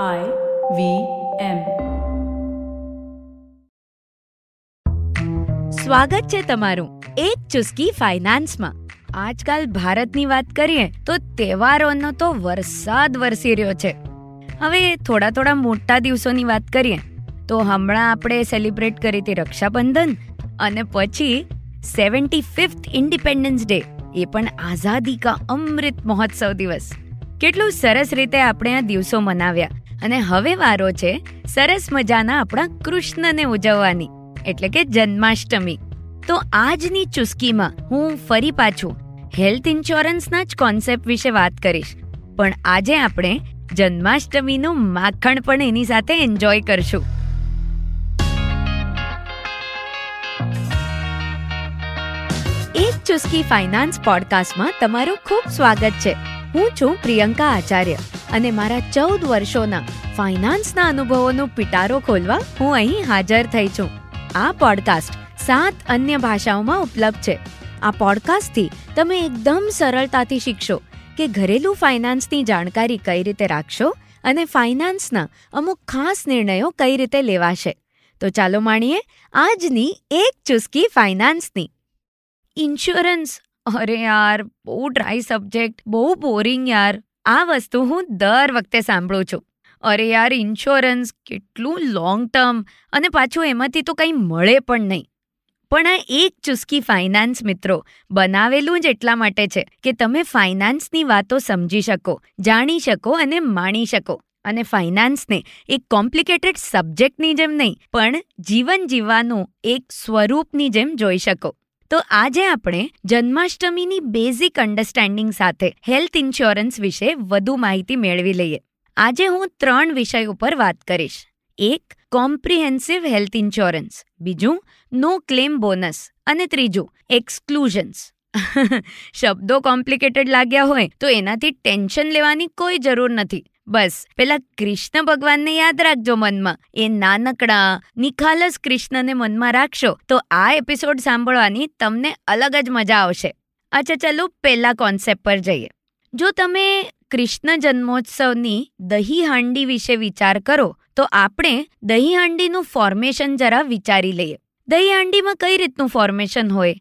I V M. સ્વાગત છે તમારું એક ચુસ્કી ફાઇનાન્સમાં. આજકાલ ભારતની વાત કરીએ તો તહેવારોનો તો વરસાદ વરસી રહ્યો છે. હવે થોડા થોડા મોટા દિવસોની વાત કરીએ તો હમણાં આપણે સેલિબ્રેટ કરી હતી રક્ષાબંધન અને પછી સેવન્ટી ફિફ્થ ઇન્ડિપેન્ડન્સ ડે, એ પણ આઝાદી કા અમૃત મહોત્સવ દિવસ. કેટલું સરસ રીતે આપણે આ દિવસો મનાવ્યા. અને હવે વારો છે સરસ મજાના આપણા કૃષ્ણને ઉજવવાની, એટલે કે જન્માષ્ટમી. તો આજની ચુસ્કીમાં હું ફરી પાછું હેલ્થ ઇન્સ્યોરન્સના જ કોન્સેપ્ટ વિશે વાત કરીશ. પણ આજે આપણે જન્માષ્ટમીનું માખણ પણ એની સાથે એન્જોય કરશું. એક ચુસ્કી ફાઇનાન્સ પોડકાસ્ટમાં તમારું ખૂબ સ્વાગત છે. હું છું પ્રિયંકા આચાર્ય અને મારા ચૌદ વર્ષોના ફાઇનાન્સના અનુભવોનો પિટારો ખોલવા હું અહીં હાજર થઈ છું. આ પોડકાસ્ટ સાત અન્ય ભાષાઓમાં ઉપલબ્ધ છે. આ પોડકાસ્ટથી તમે એકદમ સરળતાથી શીખશો કે ઘરેલું ફાઇનાન્સની જાણકારી કઈ રીતે રાખશો અને ફાઇનાન્સના અમુક ખાસ નિર્ણયો કઈ રીતે લેવાશે. તો ચાલો માણીએ આજની એક ચુસ્કી ફાઇનાન્સની. ઇન્સ્યોરન્સ અરે યાર, બહુ ડ્રાય સબ્જેક્ટ બહુ બોરિંગ યાર. આ વસ્તુ હું દર વખતે સાંભળું છું. અરે યાર ઇન્સ્યોરન્સ કેટલું લોંગ ટર્મ અને પાછું એમાંથી તો કંઈ મળે પણ નહીં. પણ આ એક ચુસ્કી ફાઇનાન્સ મિત્રો, બનાવેલું જ એટલા માટે છે કે તમે ફાઇનાન્સની વાતો સમજી શકો, જાણી શકો અને માણી શકો. અને ફાઇનાન્સને એક કોમ્પ્લિકેટેડ સબ્જેક્ટની જેમ નહીં, પણ જીવન જીવવાનું એક સ્વરૂપની જેમ જોઈ શકો. તો આજે આપણે જન્માષ્ટમીની બેઝિક અન્ડરસ્ટેન્ડિંગ સાથે હેલ્થ ઇન્સ્યોરન્સ વિશે વધુ માહિતી મેળવી લઈએ. આજે હું ત્રણ વિષય ઉપર વાત કરીશ. એક કોમ્પ્રિહેન્સિવ હેલ્થ ઇન્સ્યોરન્સ બીજું નો ક્લેમ બોનસ અને ત્રીજું એક્સક્લુઝન્સ શબ્દો કોમ્પ્લિકેટેડ લાગ્યા હોય તો એનાથી ટેન્શન લેવાની કોઈ જરૂર નથી. બસ, પેલા કૃષ્ણ ભગવાનને યાદ રાખજો મનમાં. એ નાનકડા, નિખાલસ કૃષ્ણને મનમાં રાખશો, તો આ એપિસોડ સાંભળવાની તમને અલગ જ મજા આવશે. અચ્છા, ચાલો પહેલા કોન્સેપ્ટ પર જઈએ. જો તમે કૃષ્ણ જન્મોત્સવની દહીં હાંડી વિશે વિચાર કરો, તો આપણે દહીં હાંડીનું ફોર્મેશન જરા વિચારી લઈએ. દહીં હાંડીમાં કઈ રીતનું ફોર્મેશન હોય?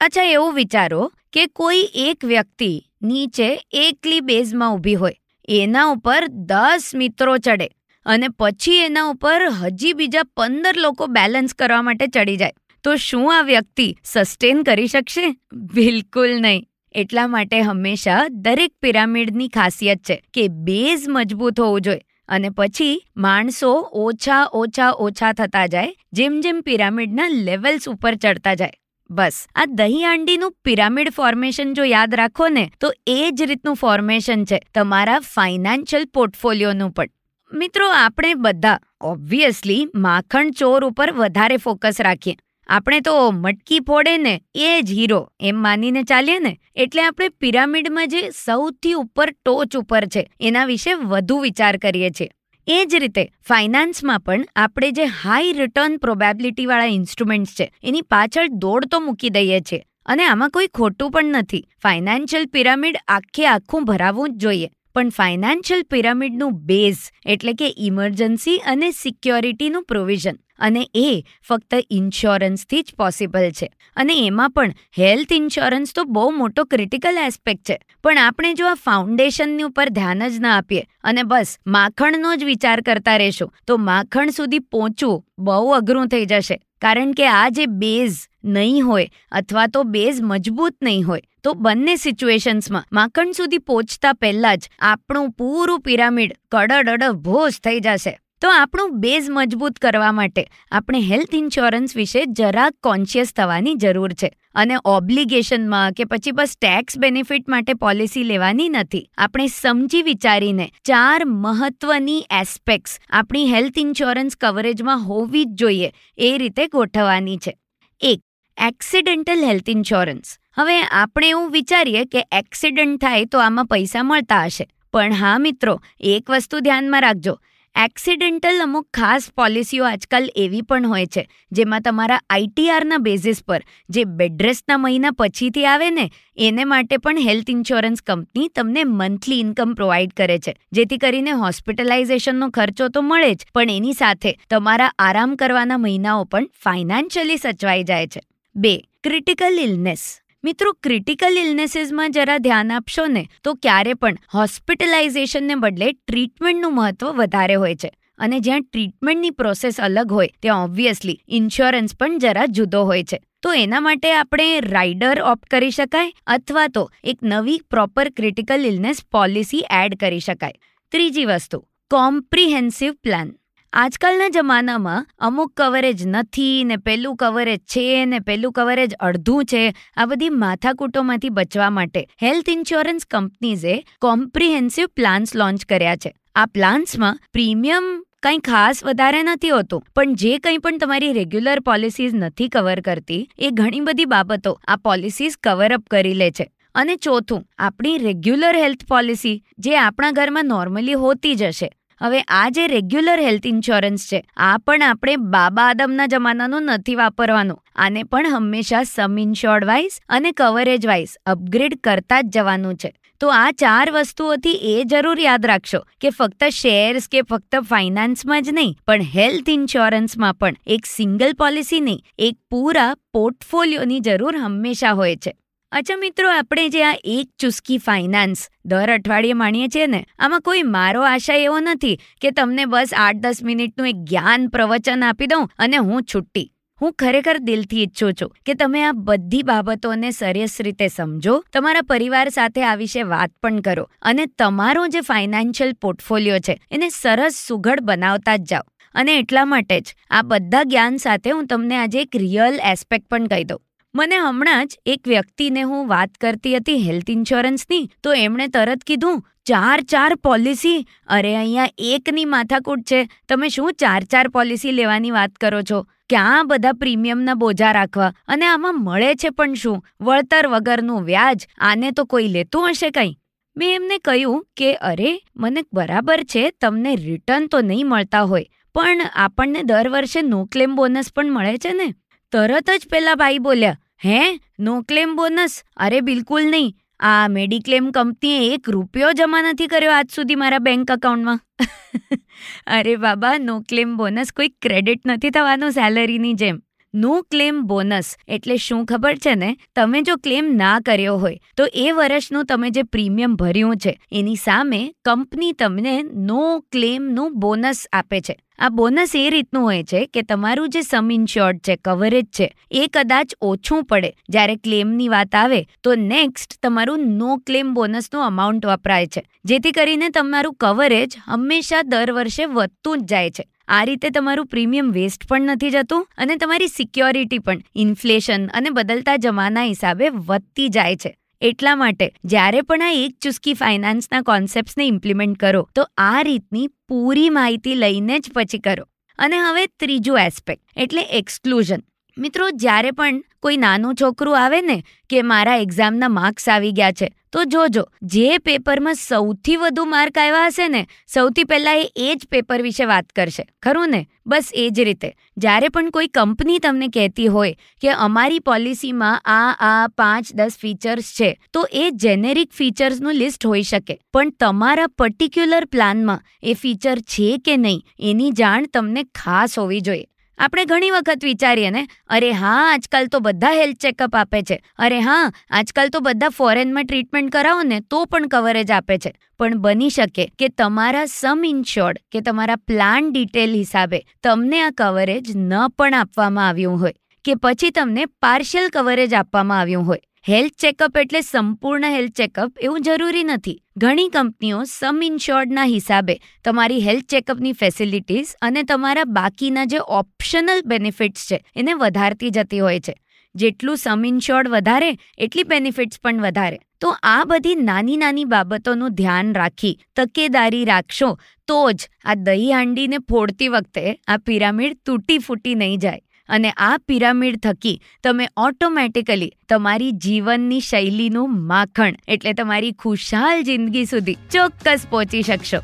અચ્છા, એવું વિચારો કે કોઈ એક વ્યક્તિ નીચે એકલી બેઝમાં ઊભી હોય. એના ઉપર દસ મિત્રો ચડે અને પછી એના ઉપર હજી બીજા પંદર લોકો બેલેન્સ કરવા માટે ચડી જાય. તો શું આ વ્યક્તિ સસ્ટેન કરી શકશે? બિલકુલ નહીં. એટલા માટે હંમેશા દરેક પિરામિડની ખાસિયત છે કે બેઝ મજબૂત હોવું જોઈએ અને પછી માણસો ઓછા ઓછા ઓછા થતા જાય, જેમ જેમ પિરામિડના લેવલ્સ ઉપર ચડતા જાય. બસ. આ દહીં હાંડીનું પિરામિડ ફોર્મેશન જો યાદ રાખો ને, તો એ જ રીતનું ફોર્મેશન છે તમારા ફાઇનાન્શિયલ પોર્ટફોલિયોનું પણ. મિત્રો, આપણે બધા ઓબ્વિયસલી માખણ ચોર ઉપર વધારે ફોકસ રાખીએ. આપણે તો મટકી ફોડે ને, એ જ હીરો એમ માનીને ચાલીએ ને, એટલે આપણે પિરામિડમાં જે સૌથી ઉપર ટોચ ઉપર છે, એના વિશે વધુ વિચાર કરીએ છીએ. એ જ રીતે, ફાઇનાન્સમાં પણ આપણે જે હાઈ રિટર્ન પ્રોબેબિલિટીવાળા ઇન્સ્ટ્રુમેન્ટ્સ છે, એની પાછળ દોડ તો મૂકી દઈએ છીએ. અને આમાં કોઈ ખોટું પણ નથી. ફાઇનાન્શિયલ પિરામિડ આખે આખું ભરાવવું જ જોઈએ. પણ ફાઇનાન્શિયલ પિરામિડનું બેઝ એટલે કે ઇમરજન્સી અને સિક્યોરિટીનું પ્રોવિઝન. અને એ ફક્ત ઇન્સ્યોરન્સથી જ પોસિબલ છે. અને એમાં પણ હેલ્થ ઇન્સ્યોરન્સ તો બહુ મોટો ક્રિટિકલ એસ્પેક્ટ છે. પણ આપણે જો આ ફાઉન્ડેશનની ઉપર ધ્યાન જ ના આપીએ અને બસ માખણનો જ વિચાર કરતા રહેશું, તો માખણ સુધી પહોંચવું બહુ અઘરું થઈ જશે. કારણ કે આ જે બેઝ નહીં હોય અથવા તો બેઝ મજબૂત નહીં હોય તો બંને સિચ્યુએશન્સમાં માખણ સુધી પહોંચતા પહેલા જ આપણું પૂરું પિરામિડ કડડ ભોજ થઈ જશે. તો આપણું બેઝ મજબૂત કરવા માટે આપણે હેલ્થ ઇન્સ્યોરન્સ વિશે જરાક કોન્શિયસ થવાની જરૂર છે. અને ઓબ્લિગેશનમાં કે પછી બસ ટેક્સ બેનિફિટ માટે પોલિસી લેવાની નથી. આપણે સમજી વિચારીને ચાર મહત્વની એસ્પેક્ટ્સ આપણી હેલ્થ ઇન્સ્યોરન્સ કવરેજમાં હોવી જ જોઈએ એ રીતે ગોઠવવાની છે. એક એક્સિડેન્ટલ હેલ્થ ઇન્સ્યોરન્સ હવે આપણે એવું વિચારીએ કે એક્સિડન્ટ થાય તો આમાં પૈસા મળતા હશે. પણ હા મિત્રો, એક વસ્તુ ધ્યાનમાં રાખજો. એક્સિડેન્ટલ અમુક ખાસ પોલિસીઓ આજકાલ એવી પણ હોય છે, જેમાં તમારા આઈટીઆરના બેઝિસ પર જે બેડરેસ્ટના મહિના પછીથી આવે ને, એને માટે પણ હેલ્થ ઇન્સ્યોરન્સ કંપની તમને મંથલી ઇન્કમ પ્રોવાઈડ કરે છે. જેથી કરીને હોસ્પિટલાઇઝેશનનો ખર્ચો તો મળે જ, પણ એની સાથે તમારા આરામ કરવાના મહિનાઓ પણ ફાઇનાન્શિયલી સચવાઈ જાય છે. બે, ક્રિટિકલ ઇલનેસ. મિત્રો ક્રિટિકલ ઇલનેસીસમાં જરા ધ્યાન આપશો ને, તો ક્યારે પણ હોસ્પિટલાઇઝેશનને બદલે ટ્રીટમેન્ટનું મહત્વ વધારે હોય છે. અને જ્યાં ટ્રીટમેન્ટની પ્રોસેસ અલગ હોય, ત્યાં ઓબ્વિયસલી ઇન્સ્યોરન્સ પણ જરા જુદો હોય છે. તો એના માટે આપણે રાઇડર ઓપ્ટ કરી શકાય, અથવા તો એક નવી proper critical illness policy add કરી શકાય. ત્રીજી વસ્તુ કોમ્પ્રિહેન્સિવ પ્લાન આજકાલના જમાનામાં અમુક કવરેજ નથી ને પેલું કવરેજ છે ને પેલું કવરેજ અડધું છે, આ બધી માથાકૂટોમાંથી બચવા માટે હેલ્થ ઇન્સ્યોરન્સ કંપનીઝે કોમ્પ્રિહેન્સિવ પ્લાન્સ લોન્ચ કર્યા છે. આ પ્લાન્સમાં પ્રીમિયમ કંઈ ખાસ વધારે નથી હોતું, પણ જે કંઈ પણ તમારી રેગ્યુલર પોલિસીઝ નથી કવર કરતી, એ ઘણી બધી બાબતો આ પોલિસીઝ કવર અપ કરી લે છે. અને ચોથું, આપણી રેગ્યુલર હેલ્થ પોલિસી જે આપણા ઘરમાં નોર્મલી હોતી જ હશે. હવે આ જે રેગ્યુલર હેલ્થ ઇન્સ્યોરન્સ છે, આ પણ આપણે બાબા આદમના જમાનાનું નથી વાપરવાનું. આને પણ હંમેશા સમ ઇન્શ્યોર્ડ વાઇઝ અને કવરેજ વાઇઝ અપગ્રેડ કરતા જ જવાનું છે. તો આ ચાર વસ્તુઓથી એ જરૂર યાદ રાખશો કે ફક્ત શેર્સ કે ફક્ત ફાઇનાન્સમાં જ નહીં, પણ હેલ્થ ઇન્સ્યોરન્સમાં પણ એક સિંગલ પોલિસી નહીં, એક પૂરા પોર્ટફોલિયોની જરૂર હંમેશા હોય છે. અચ્છા મિત્રો, આપણે જે આ એક ચુસ્કી ફાઇનાન્સ દર અઠવાડિયે માણીએ છીએ ને, આમાં કોઈ મારો આશય એવો નથી કે તમને બસ આઠ દસ મિનિટનું એક જ્ઞાન પ્રવચન આપી દઉં અને હું છુટ્ટી. હું ખરેખર દિલથી ઈચ્છું છું કે તમે આ બધી બાબતોને સરસ રીતે સમજો, તમારા પરિવાર સાથે આ વિશે વાત પણ કરો અને તમારો જે ફાઇનાન્શિયલ પોર્ટફોલિયો છે, એને સરસ સુઘડ બનાવતા જ જાઓ. અને એટલા માટે જ આ બધા જ્ઞાન સાથે હું તમને આજે એક રિયલ એસ્પેક્ટ પણ કહી દઉં. મને હમણાં જ એક વ્યક્તિને હું વાત કરતી હતી હેલ્થ ઇન્સ્યોરન્સની, તો એમણે તરત કીધું, ચાર ચાર પોલિસી. અરે, અહીંયા એકની માથાકૂટ છે. તમે શું ચાર ચાર પોલિસી લેવાની વાત કરો છો? ક્યાં બધા પ્રીમિયમના બોજા રાખવા? અને આમાં મળે છે પણ શું? વળતર વગરનું વ્યાજ? આને તો કોઈ લેતું હશે કંઈ? મેં એમને કહ્યું કે, અરે, મને બરાબર છે, તમને રિટર્ન તો નહીં મળતા હોય, પણ આપણને દર વર્ષે નો ક્લેમ બોનસ પણ મળે છે ને. તરત જ પેલા ભાઈ બોલ્યા હે? No claim bonus? અરે બિલકુલ નહીં. આ મેડિક્લેમ કંપનીએ એક રૂપિયો જમા નથી કર્યો આજ સુધી મારા બેંક અકાઉન્ટમાં અરે બાબા, નો ક્લેમ બોનસ કોઈ ક્રેડિટ નથી થવાનું સેલરીની જેમ. નો ક્લેમ બોનસ, એટલે શું ખબર છે ને? તમે જો ક્લેમ ના કર્યો હોય, તો એ વર્ષનું તમે જે પ્રીમિયમ ભર્યું છે, એની સામે કંપની તમને નો ક્લેમનું બોનસ આપે છે. આ બોનસ એ રીતનું હોય છે કે તમારું જે સમ ઇન્શ્યોર્ડ છે કવરેજ છે, એ કદાચ ઓછું પડે. જ્યારે ક્લેમની વાત આવે, તો નેક્સ્ટ તમારું નો ક્લેમ બોનસનું અમાઉન્ટ વપરાય છે. જેથી કરીને તમારું કવરેજ હંમેશા દર વર્ષે વધતું જ જાય છે. આ રીતે તમારું પ્રીમિયમ વેસ્ટ પણ નથી જતું અને તમારી સિક્યોરિટી પણ ઇન્ફ્લેશન અને બદલતા જમાના હિસાબે વધતી જાય છે. એટલા માટે, જ્યારે પણ આ એક ચુસ્કી ફાઇનાન્સના કોન્સેપ્ટ્સને ઇમ્પ્લિમેન્ટ કરો, તો આ રીતની પૂરી માહિતી લઈને જ પછી કરો. અને હવે ત્રીજું એસ્પેક્ટ, એટલે એક્સક્લુઝન. મિત્રો, જ્યારે પણ કોઈ નાનું છોકરું આવે ને કે મારા એક્ઝામના માર્ક્સ આવી ગયા છે, તો જોજો, જે પેપરમાં સૌથી વધુ માર્ક આવ્યા હશે ને, સૌથી પહેલાં એ એ જ પેપર વિશે વાત કરશે. ખરું ને? બસ એ જ રીતે. જ્યારે પણ કોઈ કંપની તમને કહેતી હોય કે અમારી પોલિસીમાં આ આ, પાંચ, દસ ફીચર્સ છે, તો એ જેનેરિક ફીચર્સનું લિસ્ટ હોઈ શકે. પણ તમારા પર્ટિક્યુલર પ્લાનમાં એ ફીચર છે કે નહીં, એની જાણ તમને ખાસ હોવી જોઈએ. આપણે ઘણી વખત વિચારીએ ને, અરે હા, આજકાલ તો બધા હેલ્થ ચેકઅપ આપે છે. અરે હા, આજકાલ તો બધા ફોરેનમાં ટ્રીટમેન્ટ કરાવો ને, તો પણ કવરેજ આપે છે. પણ બની શકે કે તમારા સમ ઇન્શ્યોર્ડ કે તમારા પ્લાન ડિટેલ હિસાબે તમને આ કવરેજ ન પણ આપવામાં આવ્યું હોય, કે પછી તમને પાર્શિયલ કવરેજ આપવામાં આવ્યું હોય. હેલ્થ ચેકઅપ એટલે સંપૂર્ણ હેલ્થ ચેકઅપ એવું જરૂરી નથી. ઘણી કંપનીઓ સમ ઇન્શ્યોર્ડના હિસાબે તમારી હેલ્થ ચેકઅપની ફેસિલિટીઝ અને તમારા બાકીના જે ઓપ્શનલ બેનિફિટ્સ છે, એને વધારતી જતી હોય છે. જેટલું સમ ઇન્શ્યોર્ડ વધારે, એટલી બેનિફિટ્સ પણ વધારે. તો આ બધી નાની નાની બાબતોનું ધ્યાન રાખી, તકેદારી રાખશો તો જ આ દહીં હાંડીને ફોડતી વખતે આ પિરામિડ તૂટી ફૂટી નહીં જાય. અને આ પિરામિડ થકી તમે ઓટોમેટિકલી તમારી જીવનની શૈલીનું માખણ, એટલે તમારી ખુશાલ જિંદગી સુધી ચોક્કસ પહોંચી શકશો.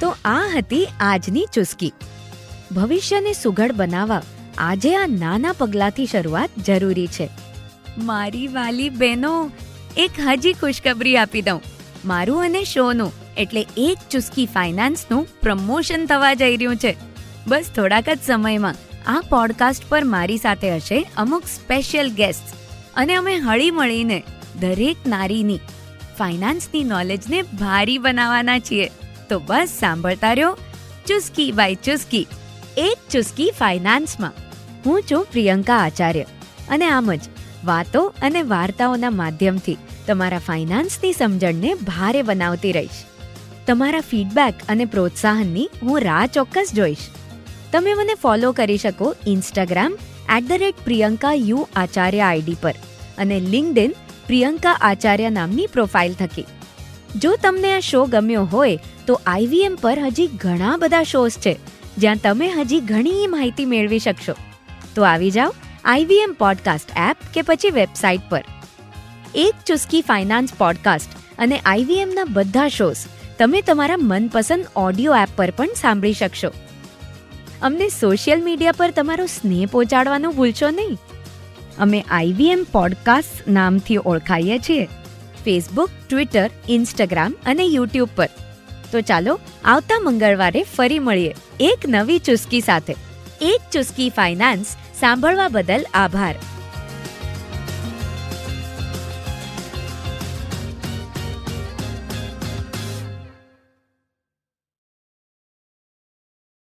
તો આ હતી આજની ચુસ્કી. ભવિષ્યને સુઘડ બનાવવા આજે આ નાના પગલાંથી શરૂઆત જરૂરી છે. મારી વાલી બહેનો, એક હજી ખુશખબરી આપી દઉં. મારું અને શોનું, એટલે એક ચુસ્કી ફાઇનાન્સનું પ્રમોશન થવા જઈ રહ્યું છે. બસ થોડાક જ સમયમાં આ પોડકાસ્ટ પર મારી સાથે હશે અમુક સ્પેશિયલ ગેસ્ટ અને અમે હળી મળીને દરેક નારીની ફાઇનાન્સની નોલેજને ભારી બનાવવાના છીએ. તો બસ સાંભળતા રહ્યો. ચુસ્કી બાય ચુસ્કી. એક ચુસ્કી ફાઇનાન્સમાં હું છું પ્રિયંકા આચાર્ય. અને આમ જ વાતો અને વાર્તાઓના માધ્યમથી તમારા ફાઇનાન્સની સમજણને ભારે બનાવતી રહીશ. તમારા ફીડબેક અને પ્રોત્સાહનની હું રાહ ચોક્કસ જોઈશ. તમે મને ફોલો કરી શકો Instagram at the rate Priyanka U Acharya ID પર અને લિંકડિન પ્રિયંકા આચાર્ય નામની પ્રોફાઇલ થકી. જો તમને આ શો ગમ્યો હોય, તો આઈવીએમ પર હજી ઘણા બધા શોઝ છે, જ્યાં તમે હજી ઘણી માહિતી મેળવી શકશો. તો આવી જાઓ આઈવીએમ પોડકાસ્ટ એપ કે પછી વેબસાઇટ પર. એક ચુસ્કી ફાઇનાન્સ પોડકાસ્ટ અને આઈવીએમના બધા શોઝ તમે તમારા મનપસંદ ઓડિયો એપ પર પણ સાંભળી શકશો. અમને સોશિયલ મીડિયા પર તમારો સ્નેહ પહોંચાડવાનું ભૂલશો નહીં. અમે આઈવીએમ પોડકાસ્ટ નામથી ઓળખાઈએ છીએ. ફેસબુક, ટ્વિટર, ઇન્સ્ટાગ્રામ અને યુટ્યુબ પર. તો ચાલો, આવતા મંગળવારે ફરી મળીએ. એક નવી ચુસ્કી સાથે. એક ચુસ્કી ફાઇનાન્સ સાંભળવા બદલ આભાર.